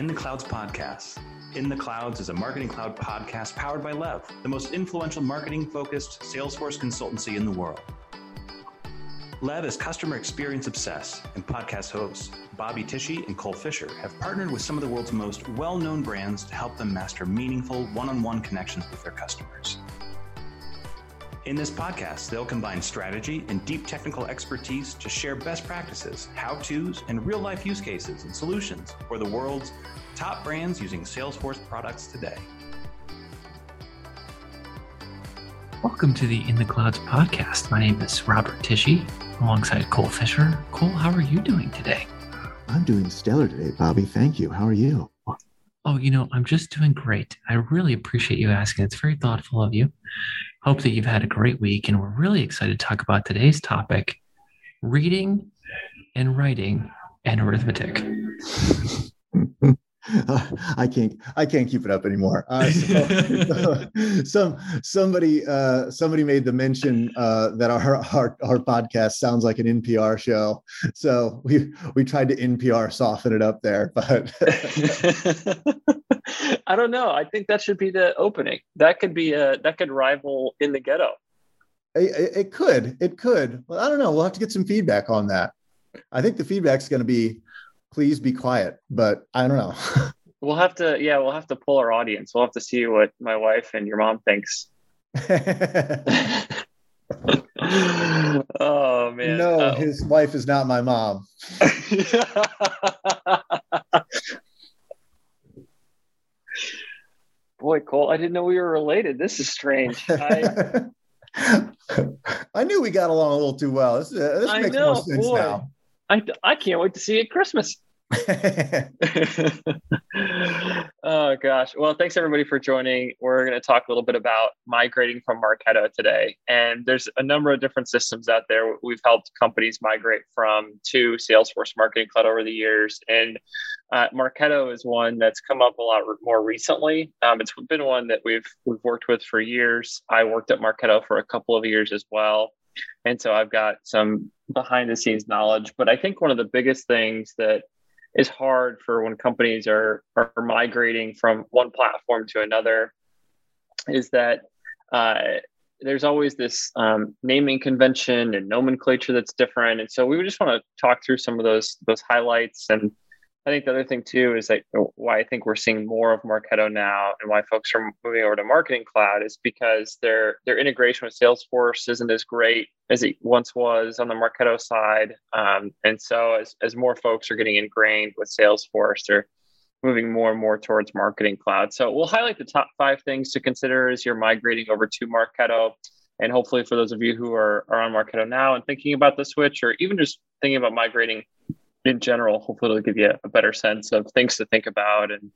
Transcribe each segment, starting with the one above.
In the Clouds podcast. In the Clouds is a marketing cloud podcast powered by Lev, the most influential marketing focused Salesforce consultancy in the world. Lev is customer experience obsessed, and podcast hosts Bobby Tishy and Cole Fisher have partnered with some of the world's most well known brands to help them master meaningful one on one connections with their customers. In this podcast, they'll combine strategy and deep technical expertise to share best practices, how to's, and real life use cases and solutions for the world's top brands using Salesforce products today. Welcome to the In the Clouds podcast. My name is Robert Tishy alongside Cole Fisher. Cole, how are you doing today? I'm doing stellar today, Bobby. Thank you. How are you? Oh, you know, I'm just doing great. I really appreciate you asking. It's very thoughtful of you. Hope that you've had a great week, and we're really excited to talk about today's topic reading and writing and arithmetic. I can't I can't keep it up anymore. Uh, so, some somebody uh, somebody made the mention uh, that our, our our podcast sounds like an NPR show, so we we tried to NPR soften it up there, but I don't know. I think that should be the opening. That could be a that could rival in the ghetto. It, it could it could. Well, I don't know. We'll have to get some feedback on that. I think the feedback's going to be please be quiet. But I don't know. we'll have to, yeah, we'll have to pull our audience. We'll have to see what my wife and your mom thinks. oh man. No, oh. his wife is not my mom. Boy, Cole, I didn't know we were related. This is strange. I, I knew we got along a little too well. This, uh, this makes know, more sense boy. now. I, I can't wait to see you at Christmas. oh gosh. Well, thanks everybody for joining. We're going to talk a little bit about migrating from Marketo today. And there's a number of different systems out there. We've helped companies migrate from to Salesforce Marketing Cloud over the years. And uh, Marketo is one that's come up a lot more recently. Um, it's been one that we've we've worked with for years. I worked at Marketo for a couple of years as well. And so I've got some behind the scenes knowledge. But I think one of the biggest things that is hard for when companies are, are migrating from one platform to another is that uh, there's always this um, naming convention and nomenclature that's different. And so we just want to talk through some of those those highlights and I think the other thing too is that why I think we're seeing more of Marketo now and why folks are moving over to Marketing Cloud is because their their integration with Salesforce isn't as great as it once was on the Marketo side. Um, and so as, as more folks are getting ingrained with Salesforce, they're moving more and more towards Marketing Cloud. So we'll highlight the top five things to consider as you're migrating over to Marketo. And hopefully for those of you who are, are on Marketo now and thinking about the switch or even just thinking about migrating in general, hopefully it'll give you a better sense of things to think about and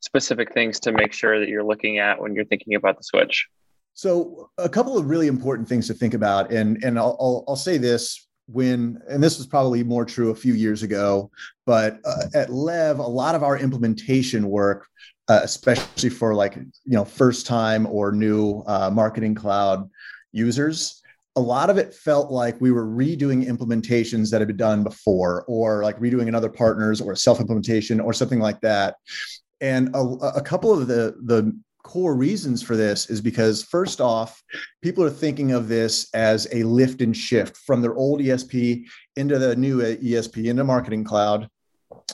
specific things to make sure that you're looking at when you're thinking about the switch. So, a couple of really important things to think about, and and I'll I'll, I'll say this when, and this was probably more true a few years ago, but uh, at Lev, a lot of our implementation work, uh, especially for like you know first time or new uh, marketing cloud users, a lot of it felt like we were redoing implementations that had been done before or like redoing another partners or self implementation or something like that. And a, a, couple of the the core reasons for this is because first off people are thinking of this as a lift and shift from their old esp into the new esp into marketing cloud.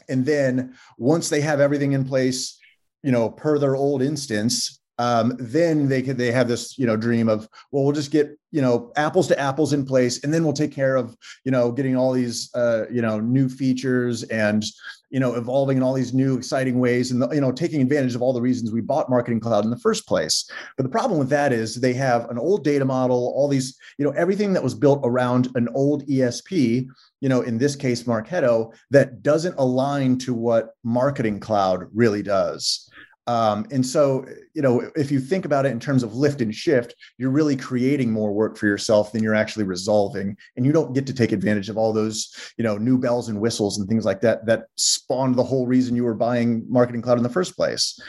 And then once they have everything in place you know per their old instance um, then they could they have this you know dream of well we'll just get you know apples to apples in place and then we'll take care of you know getting all these uh, you know new features and you know evolving in all these new exciting ways and you know taking advantage of all the reasons we bought marketing cloud in the first place. But the problem with that is they have an old data model all these you know everything that was built around an old esp you know in this case marketo that doesn't align to what marketing cloud really does um, and so, you know, if you think about it in terms of lift and shift, you're really creating more work for yourself than you're actually resolving. And you don't get to take advantage of all those, you know, new bells and whistles and things like that that spawned the whole reason you were buying Marketing Cloud in the first place.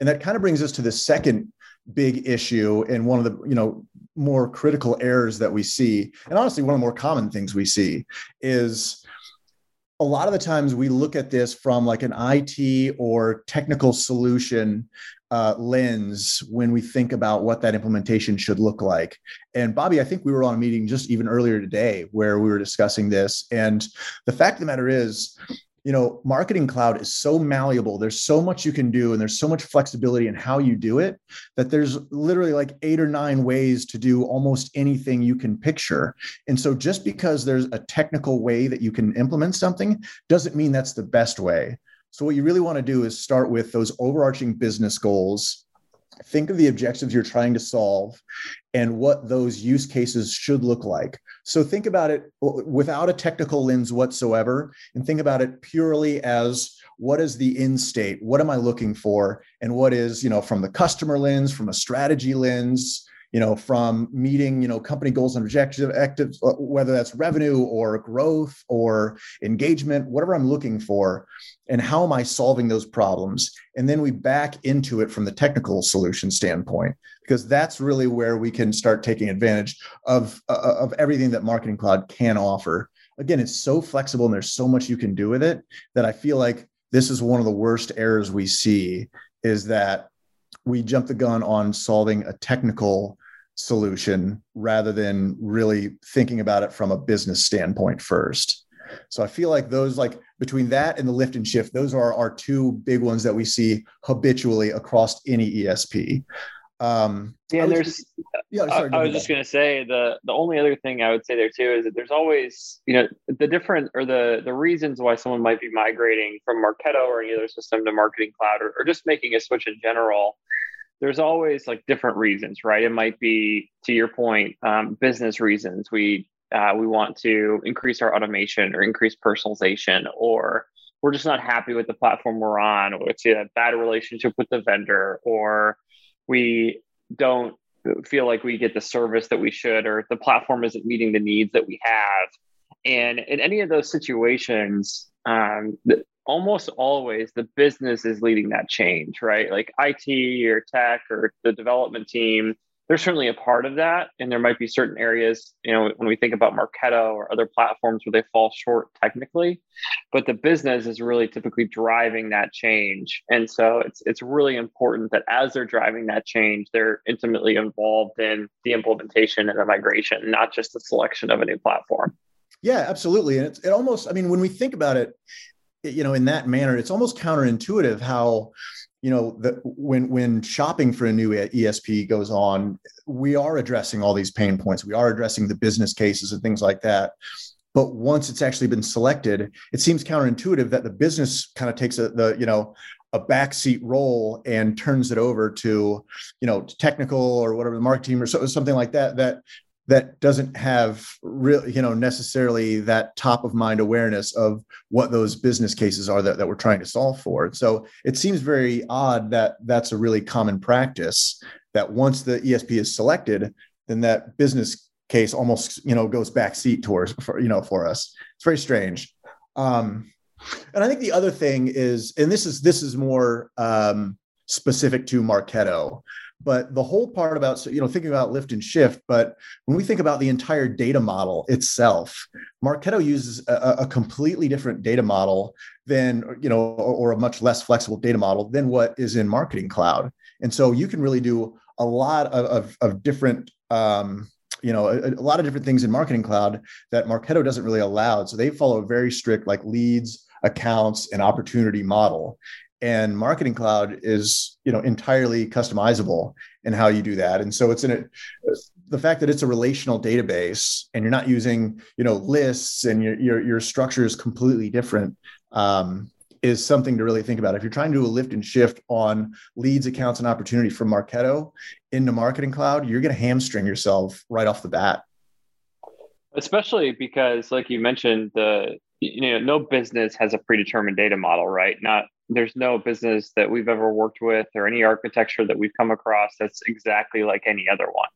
And that kind of brings us to the second big issue and one of the, you know, more critical errors that we see. And honestly, one of the more common things we see is a lot of the times we look at this from like an IT or technical solution uh, lens when we think about what that implementation should look like. And Bobby, I think we were on a meeting just even earlier today where we were discussing this. And the fact of the matter is, you know, marketing cloud is so malleable. There's so much you can do, and there's so much flexibility in how you do it that there's literally like eight or nine ways to do almost anything you can picture. And so, just because there's a technical way that you can implement something doesn't mean that's the best way. So, what you really want to do is start with those overarching business goals think of the objectives you're trying to solve and what those use cases should look like. So think about it without a technical lens whatsoever and think about it purely as what is the end state? What am I looking for? And what is, you know, from the customer lens, from a strategy lens, you know, from meeting, you know, company goals and objectives, uh, whether that's revenue or growth or engagement, whatever I'm looking for, and how am I solving those problems? And then we back into it from the technical solution standpoint, because that's really where we can start taking advantage of, uh, of everything that Marketing Cloud can offer. Again, it's so flexible and there's so much you can do with it that I feel like this is one of the worst errors we see is that we jump the gun on solving a technical solution rather than really thinking about it from a business standpoint first. So I feel like those like between that and the lift and shift, those are our two big ones that we see habitually across any ESP. Um, yeah, there's. Yeah, sorry, I, I was just going to say the the only other thing I would say there too is that there's always you know the different or the the reasons why someone might be migrating from Marketo or any other system to Marketing Cloud or, or just making a switch in general there's always like different reasons, right? It might be, to your point, um, business reasons. We uh, we want to increase our automation or increase personalization, or we're just not happy with the platform we're on, or it's a bad relationship with the vendor, or we don't feel like we get the service that we should, or the platform isn't meeting the needs that we have. And in any of those situations, um, almost always the business is leading that change, right? Like IT or tech or the development team, they're certainly a part of that. And there might be certain areas, you know, when we think about Marketo or other platforms where they fall short technically, but the business is really typically driving that change. And so it's it's really important that as they're driving that change, they're intimately involved in the implementation and the migration, not just the selection of a new platform. Yeah, absolutely. And it's it almost, I mean, when we think about it, you know in that manner it's almost counterintuitive how you know the, when when shopping for a new esp goes on we are addressing all these pain points. We are addressing the business cases and things like that. But once it's actually been selected it seems counterintuitive that the business kind of takes a, the you know a backseat role and turns it over to you know technical or whatever the marketing team or so, something like that that that doesn't have real you know necessarily that top of mind awareness of what those business cases are that, that we're trying to solve for. So it seems very odd that that's a really common practice that once the esp is selected then that business case almost you know goes backseat towards for you know for us. It's very strange. Um and i think the other thing is and this is this is more um specific to marketo but the whole part about you know thinking about lift and shift but when we think about the entire data model itself marketo uses a, a completely different data model than you know or, or, a much less flexible data model than what is in marketing cloud. And so you can really do a lot of, of, of different um, you know a, a, lot of different things in marketing cloud that marketo doesn't really allow. So they follow a very strict like leads accounts and opportunity model and marketing cloud is you know entirely customizable in how you do that. And so it's in it the fact that it's a relational database and you're not using you know lists and your your, your structure is completely different um, is something to really think about. If you're trying to do a lift and shift on leads accounts and opportunity from marketo into marketing cloud you're going to hamstring yourself right off the bat. Especially because like you mentioned the you know no business has a predetermined data model right? Not there's no business that we've ever worked with or any architecture that we've come across that's exactly like any other one.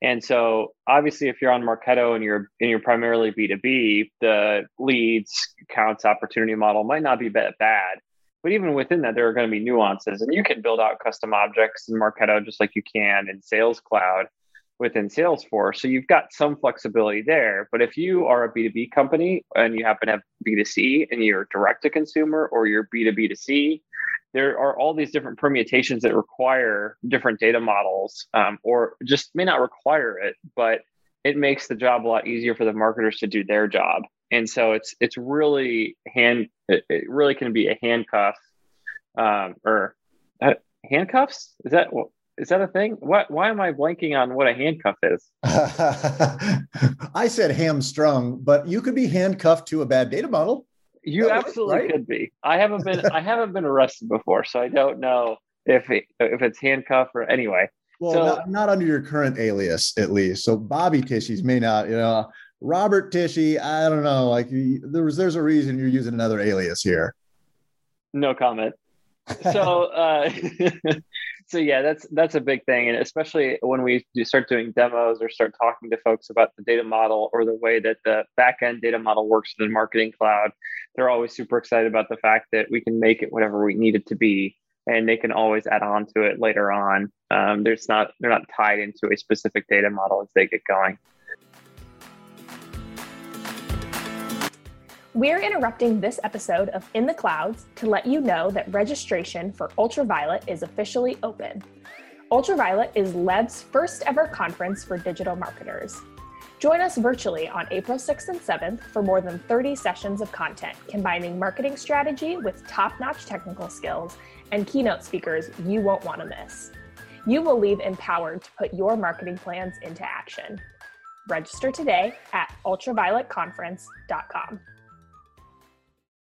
And so obviously if you're on Marketo and you're and you're primarily B2B, the leads counts opportunity model might not be that bad. But even within that, there are going to be nuances. And you can build out custom objects in Marketo just like you can in Sales Cloud. Within Salesforce. So you've got some flexibility there. But if you are a B2B company and you happen to have B2C and you're direct to consumer or you're B2B to C, there are all these different permutations that require different data models um, or just may not require it, but it makes the job a lot easier for the marketers to do their job. And so it's it's really hand it, it really can be a handcuff um, or uh, handcuffs is that is that a thing? What? Why am I blanking on what a handcuff is? I said hamstrung, but you could be handcuffed to a bad data model. You absolutely right? could be. I haven't been. I haven't been arrested before, so I don't know if it, if it's handcuff or anyway. Well, so, not, not, under your current alias, at least. So Bobby Tishy's may not. You know, Robert Tishy. I don't know. Like there's there's a reason you're using another alias here. No comment. So uh, so yeah, that's that's a big thing, and especially when we start doing demos or start talking to folks about the data model or the way that the backend data model works in the Marketing Cloud, they're always super excited about the fact that we can make it whatever we need it to be, and they can always add on to it later on. Um, there's not they're not tied into a specific data model as they get going. We're interrupting this episode of In the Clouds to let you know that registration for Ultraviolet is officially open. Ultraviolet is LEV's first ever conference for digital marketers. Join us virtually on April 6th and 7th for more than 30 sessions of content combining marketing strategy with top notch technical skills and keynote speakers you won't want to miss. You will leave empowered to put your marketing plans into action. Register today at ultravioletconference.com.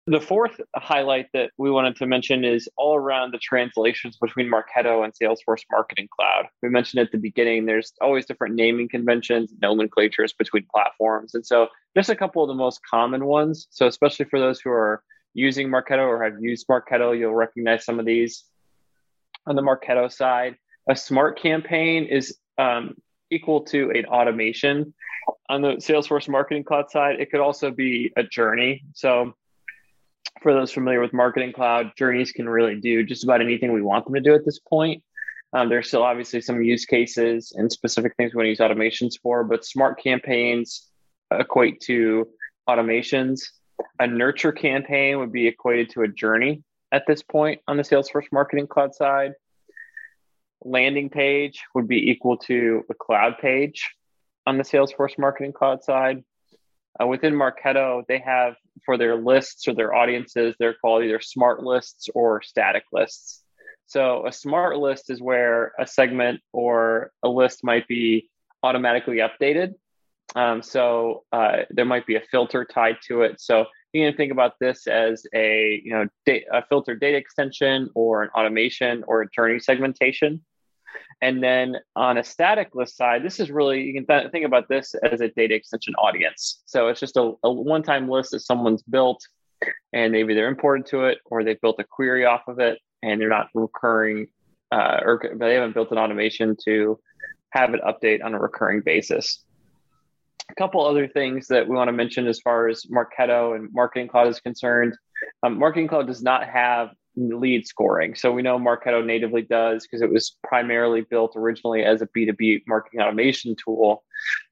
The fourth highlight that we wanted to mention is all around the translations between Marketo and Salesforce Marketing Cloud. We mentioned at the beginning, there's always different naming conventions, nomenclatures between platforms. And so just a couple of the most common ones. So especially for those who are using Marketo or have used Marketo, you'll recognize some of these. On the Marketo side, a smart campaign is um, equal to an automation. On the Salesforce Marketing Cloud side, it could also be a journey. So for those familiar with Marketing Cloud, journeys can really do just about anything we want them to do at this point. Um, there's still obviously some use cases and specific things we want to use automations for, but smart campaigns equate to automations. A nurture campaign would be equated to a journey at this point on the Salesforce Marketing Cloud side. Landing page would be equal to a cloud page on the Salesforce Marketing Cloud side. Uh, within Marketo, they have for their lists or their audiences, they're called either smart lists or static lists. So a smart list is where a segment or a list might be automatically updated. Um, so uh, there might be a filter tied to it. So you can think about this as a you know da- a filter data extension or an automation or a journey segmentation. And then on a static list side, this is really, you can th- think about this as a data extension audience. So it's just a, a one time list that someone's built and maybe they're imported to it or they've built a query off of it and they're not recurring uh, or they haven't built an automation to have it update on a recurring basis. A couple other things that we want to mention as far as Marketo and Marketing Cloud is concerned. Um, Marketing Cloud does not have lead scoring. So we know Marketo natively does because it was primarily built originally as a B2B marketing automation tool.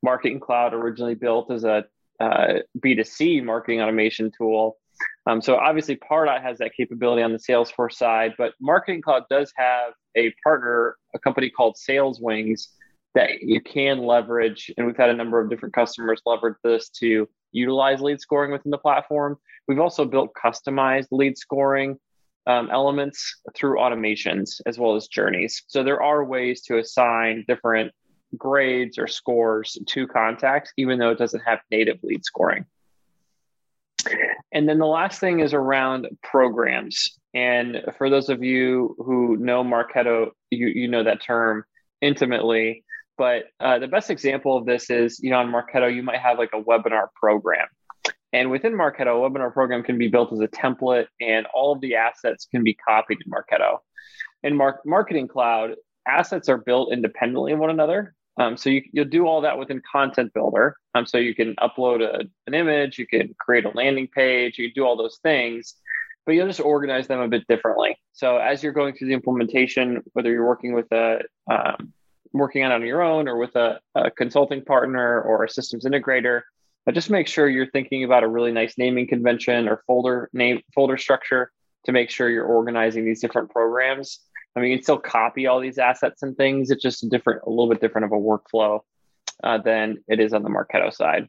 Marketing Cloud originally built as a uh, B2C marketing automation tool. Um, so obviously Pardot has that capability on the Salesforce side, but Marketing Cloud does have a partner, a company called SalesWings that you can leverage. And we've had a number of different customers leverage this to utilize lead scoring within the platform. We've also built customized lead scoring um, elements through automations as well as journeys. So there are ways to assign different grades or scores to contacts, even though it doesn't have native lead scoring. And then the last thing is around programs. And for those of you who know Marketo, you, you know that term intimately. But uh, the best example of this is, you know, on Marketo, you might have like a webinar program. And within Marketo, a webinar program can be built as a template, and all of the assets can be copied in Marketo. In Mar- Marketing Cloud, assets are built independently of one another. Um, so you, will do all that within Content Builder. Um, so you can upload a, an image, you can create a landing page, you do all those things, but you'll just organize them a bit differently. So as you're going through the implementation, whether you're working with a um, working on it on your own or with a, a consulting partner or a systems integrator, but just make sure you're thinking about a really nice naming convention or folder name folder structure to make sure you're organizing these different programs. I mean, you can still copy all these assets and things. It's just a different, a little bit different of a workflow uh, than it is on the Marketo side.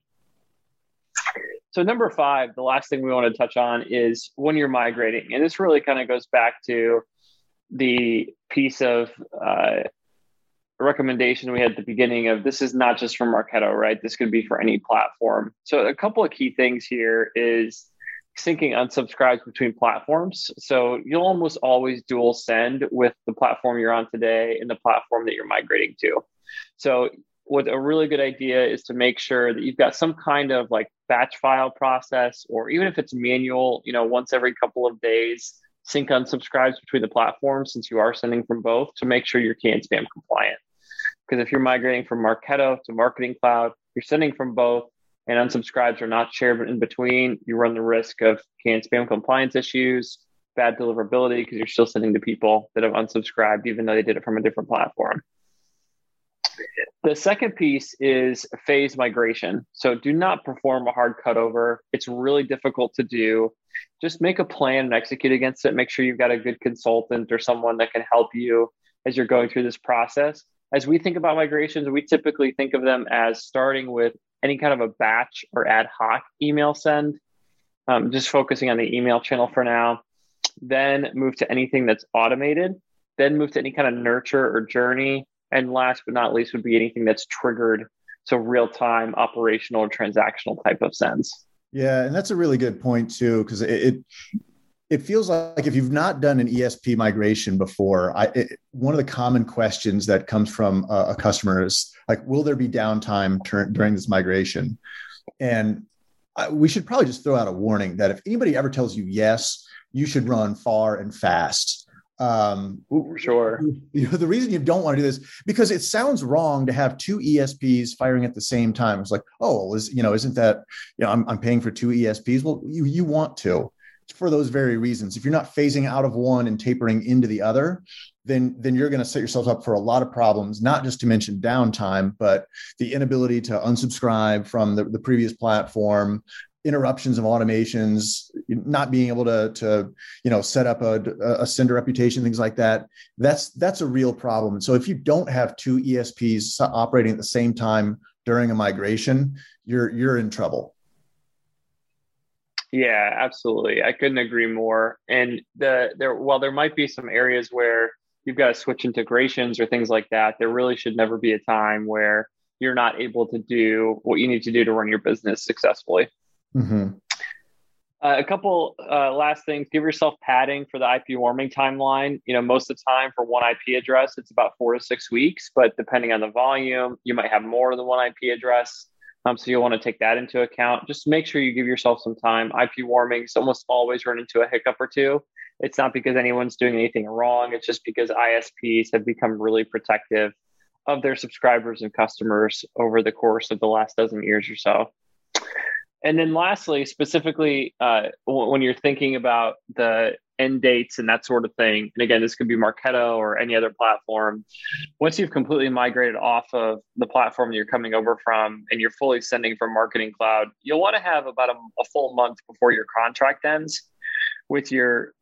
So number five, the last thing we want to touch on is when you're migrating, and this really kind of goes back to the piece of uh, recommendation we had at the beginning of this is not just for Marketo, right? This could be for any platform. So a couple of key things here is syncing unsubscribes between platforms. So you'll almost always dual send with the platform you're on today and the platform that you're migrating to. So what a really good idea is to make sure that you've got some kind of like batch file process, or even if it's manual, you know, once every couple of days, sync unsubscribes between the platforms since you are sending from both to make sure you're CAN spam compliant. Because if you're migrating from Marketo to Marketing Cloud, you're sending from both and unsubscribes are not shared in between, you run the risk of CAN spam compliance issues, bad deliverability because you're still sending to people that have unsubscribed even though they did it from a different platform. The second piece is phase migration. So do not perform a hard cutover. It's really difficult to do. Just make a plan and execute against it. Make sure you've got a good consultant or someone that can help you as you're going through this process. As we think about migrations, we typically think of them as starting with any kind of a batch or ad hoc email send, um, just focusing on the email channel for now. Then move to anything that's automated. Then move to any kind of nurture or journey and last but not least would be anything that's triggered. So real time operational or transactional type of sense. Yeah. And that's a really good point too, because it, it, it feels like if you've not done an ESP migration before, I, it, one of the common questions that comes from a, a customer is like, will there be downtime ter- during this migration? And I, we should probably just throw out a warning that if anybody ever tells you yes, you should run far and fast. Um sure. You know, the reason you don't want to do this because it sounds wrong to have two esps firing at the same time. It's like oh is you know isn't that you know i'm, I'm paying for two esps well you you want to for those very reasons if you're not phasing out of one and tapering into the other then then you're going to set yourself up for a lot of problems not just to mention downtime but the inability to unsubscribe from the, the previous platform interruptions of automations, not being able to to you know set up a, a sender reputation, things like that. That's that's a real problem. So if you don't have two ESPs operating at the same time during a migration, you're you're in trouble. Yeah, absolutely. I couldn't agree more. And the there while there might be some areas where you've got to switch integrations or things like that, there really should never be a time where you're not able to do what you need to do to run your business successfully. Mm-hmm. Uh, a couple uh, last things. Give yourself padding for the IP warming timeline. You know, most of the time for one IP address, it's about four to six weeks, but depending on the volume, you might have more than one IP address. Um, so you'll want to take that into account. Just make sure you give yourself some time. IP warmings almost always run into a hiccup or two. It's not because anyone's doing anything wrong. It's just because ISPs have become really protective of their subscribers and customers over the course of the last dozen years or so. And then lastly, specifically, uh, when you're thinking about the end dates and that sort of thing, and again, this could be Marketo or any other platform, once you've completely migrated off of the platform you're coming over from and you're fully sending from Marketing Cloud, you'll want to have about a, a full month before your contract ends with your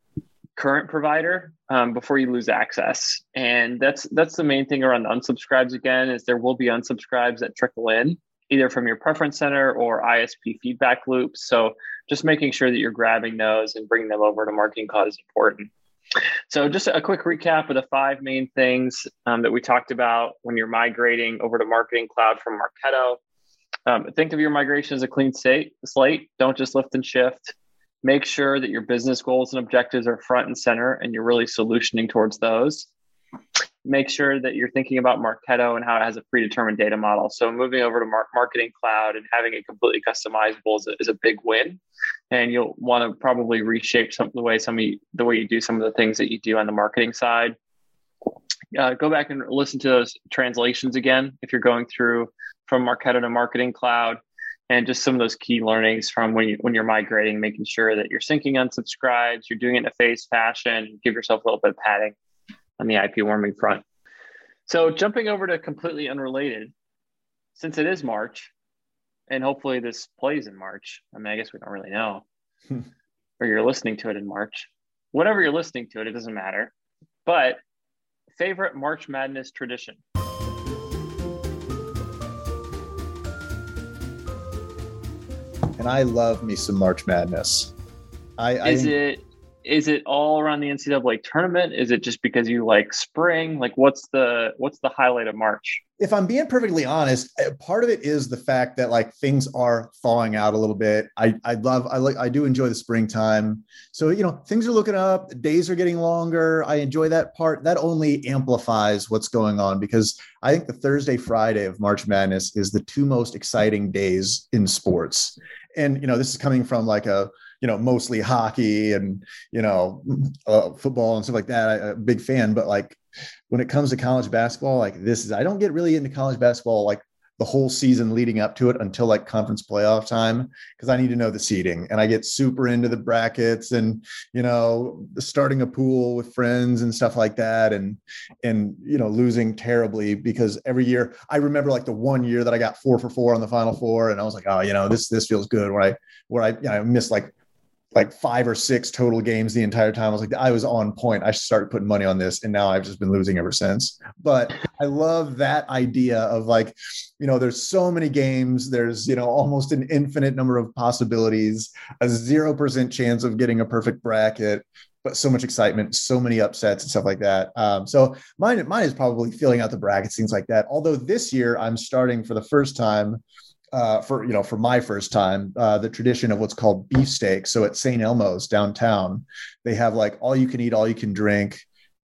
current provider um, before you lose access. And that's that's the main thing around unsubscribes again is there will be unsubscribes that trickle in either from your preference center or ISP feedback loops. So just making sure that you're grabbing those and bringing them over to Marketing Cloud is important. So just a quick recap of the five main things um, that we talked about when you're migrating over to Marketing Cloud from Marketo. Um, think of your migration as a clean state, slate. Don't just lift and shift. Make sure that your business goals and objectives are front and center and you're really solutioning towards those make sure that you're thinking about Marketo and how it has a predetermined data model. So moving over to Mar- Marketing Cloud and having it completely customizable is a, is a big win. And you'll want to probably reshape some the way some of you, the way you do some of the things that you do on the marketing side. Uh, go back and listen to those translations again if you're going through from Marketo to Marketing Cloud and just some of those key learnings from when you when you're migrating, making sure that you're syncing unsubscribes, you're doing it in a phased fashion, give yourself a little bit of padding on the IP warming front. So jumping over to completely unrelated, since it is March, and hopefully this plays in March. I mean, I guess we don't really know. Hmm. or you're listening to it in March. Whatever you're listening to it, it doesn't matter. But favorite March Madness tradition. And I love me some March Madness. I, is I, it is it all around the NCAA tournament? Is it just because you like spring? Like what's the what's the highlight of March? If I'm being perfectly honest, eh, part of it is the fact that like things are thawing out a little bit. I I love I like I do enjoy the springtime. So you know things are looking up, days are getting longer. I enjoy that part. That only amplifies what's going on because I think the Thursday Friday of March Madness is the two most exciting days in sports. And you know this is coming from like a you know, mostly hockey and, you know, uh, football and stuff like that. I, a big fan, but like when it comes to college basketball, like this is, I don't get really into college basketball like the whole season leading up to it until like conference playoff time because I need to know the seeding and I get super into the brackets and you know starting a pool with friends and stuff like that and and you know losing terribly because every year I remember like the one year that I got four for four on the final four and I was like oh you know this this feels good where I where I you know, I missed like like five or six total games the entire time. I was like, I was on point. I started putting money on this, and now I've just been losing ever since. But I love that idea of like, you know, there's so many games. There's you know almost an infinite number of possibilities. A zero percent chance of getting a perfect bracket. But so much excitement, so many upsets and stuff like that. Um, so mine, mine is probably filling out the brackets, things like that. Although this year I'm starting for the first time uh, for you know for my first time uh, the tradition of what's called beefsteak. So at St. Elmo's downtown, they have like all you can eat, all you can drink,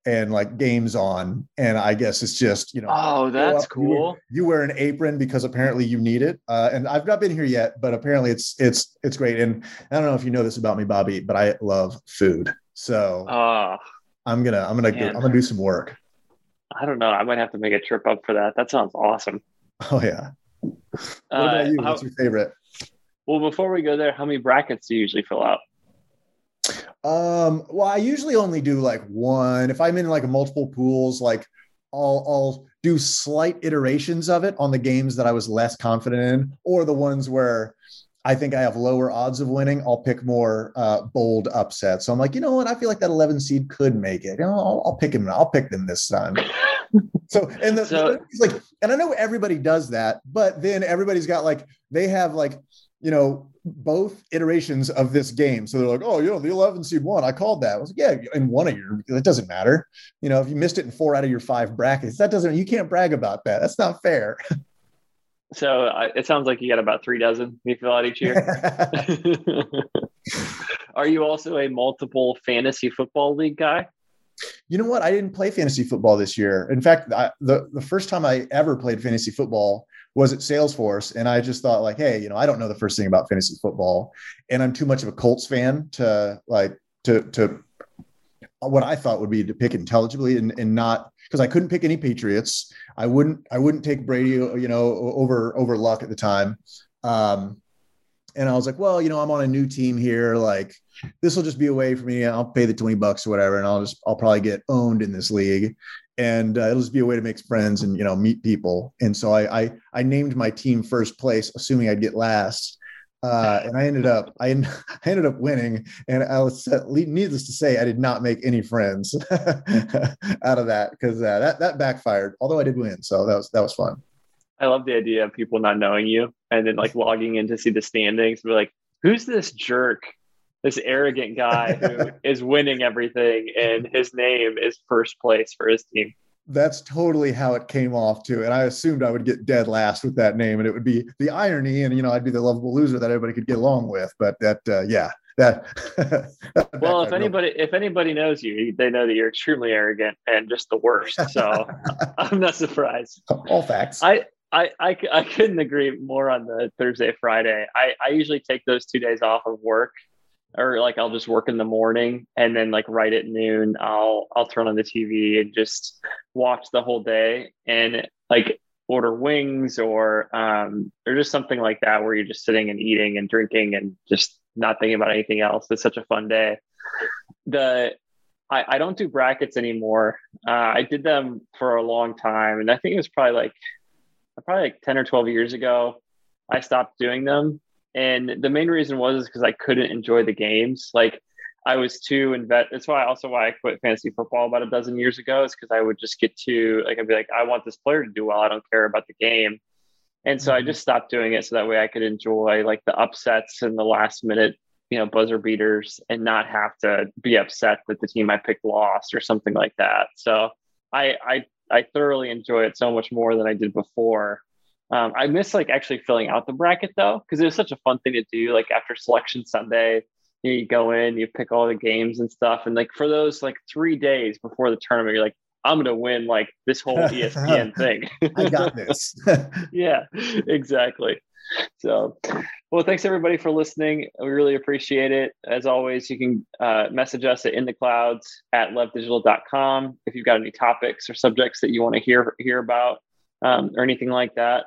and like games on. And I guess it's just you know oh that's up, cool. You, you, wear an apron because apparently you need it. Uh, and I've not been here yet, but apparently it's it's it's great. And I don't know if you know this about me, Bobby, but I love food. So uh, I'm gonna I'm gonna man. I'm gonna do some work. I don't know. I might have to make a trip up for that. That sounds awesome. Oh yeah. What about uh, you? What's your favorite? Well, before we go there, how many brackets do you usually fill out? Um, well, I usually only do like one. If I'm in like multiple pools, like I'll I'll do slight iterations of it on the games that I was less confident in, or the ones where I think I have lower odds of winning. I'll pick more uh, bold upsets. So I'm like, you know what? I feel like that 11 seed could make it. You know, I'll, I'll pick him. I'll pick them this time. so and the, so, like and i know everybody does that but then everybody's got like they have like you know both iterations of this game. So they're like oh you know the 11 seed one i called that. I was like yeah in one of your it doesn't matter. You know if you missed it in four out of your five brackets that doesn't you can't brag about that. That's not fair. So uh, it sounds like you got about three dozen you fill out each year. Are you also a multiple fantasy football league guy you know what? I didn't play fantasy football this year. In fact, I, the the first time I ever played fantasy football was at Salesforce, and I just thought like, hey, you know, I don't know the first thing about fantasy football, and I'm too much of a Colts fan to like to to what I thought would be to pick intelligibly and, and not because I couldn't pick any Patriots. I wouldn't I wouldn't take Brady, you know, over over Luck at the time. Um, and I was like, well, you know, I'm on a new team here. Like, this will just be a way for me. I'll pay the 20 bucks or whatever, and I'll just, I'll probably get owned in this league. And uh, it'll just be a way to make friends and, you know, meet people. And so I, I, I named my team first place, assuming I'd get last. Uh, and I ended up, I, I ended up winning. And I was, needless to say, I did not make any friends out of that because uh, that, that backfired, although I did win. So that was, that was fun. I love the idea of people not knowing you and then like logging in to see the standings. We're like, who's this jerk, this arrogant guy who is winning everything and his name is first place for his team? That's totally how it came off too. And I assumed I would get dead last with that name and it would be the irony and, you know, I'd be the lovable loser that everybody could get along with. But that, uh, yeah, that. well, if anybody if anybody knows you, they know that you're extremely arrogant and just the worst. So I'm not surprised. All facts. I I, I, I couldn't agree more on the Thursday, Friday. I, I usually take those two days off of work or like I'll just work in the morning and then like right at noon, I'll, I'll turn on the TV and just watch the whole day and like order wings or, um, or just something like that where you're just sitting and eating and drinking and just not thinking about anything else. It's such a fun day. The I, I don't do brackets anymore. Uh, I did them for a long time, and I think it was probably like probably like ten or twelve years ago. I stopped doing them, and the main reason was because I couldn't enjoy the games. Like I was too invest. That's why also why I quit fantasy football about a dozen years ago is because I would just get too like I'd be like I want this player to do well. I don't care about the game, and so mm-hmm. I just stopped doing it so that way I could enjoy like the upsets and the last minute you know buzzer beaters and not have to be upset that the team I picked lost or something like that. So I I I thoroughly enjoy it so much more than I did before. Um, I miss like actually filling out the bracket though because it was such a fun thing to do. Like after selection Sunday, you, know, you go in, you pick all the games and stuff, and like for those like three days before the tournament, you're like, I'm gonna win like this whole ESPN thing. I got this. yeah, exactly. So, well, thanks everybody for listening. We really appreciate it. As always, you can uh, message us at in the clouds at levdigital.com if you've got any topics or subjects that you want to hear hear about um, or anything like that.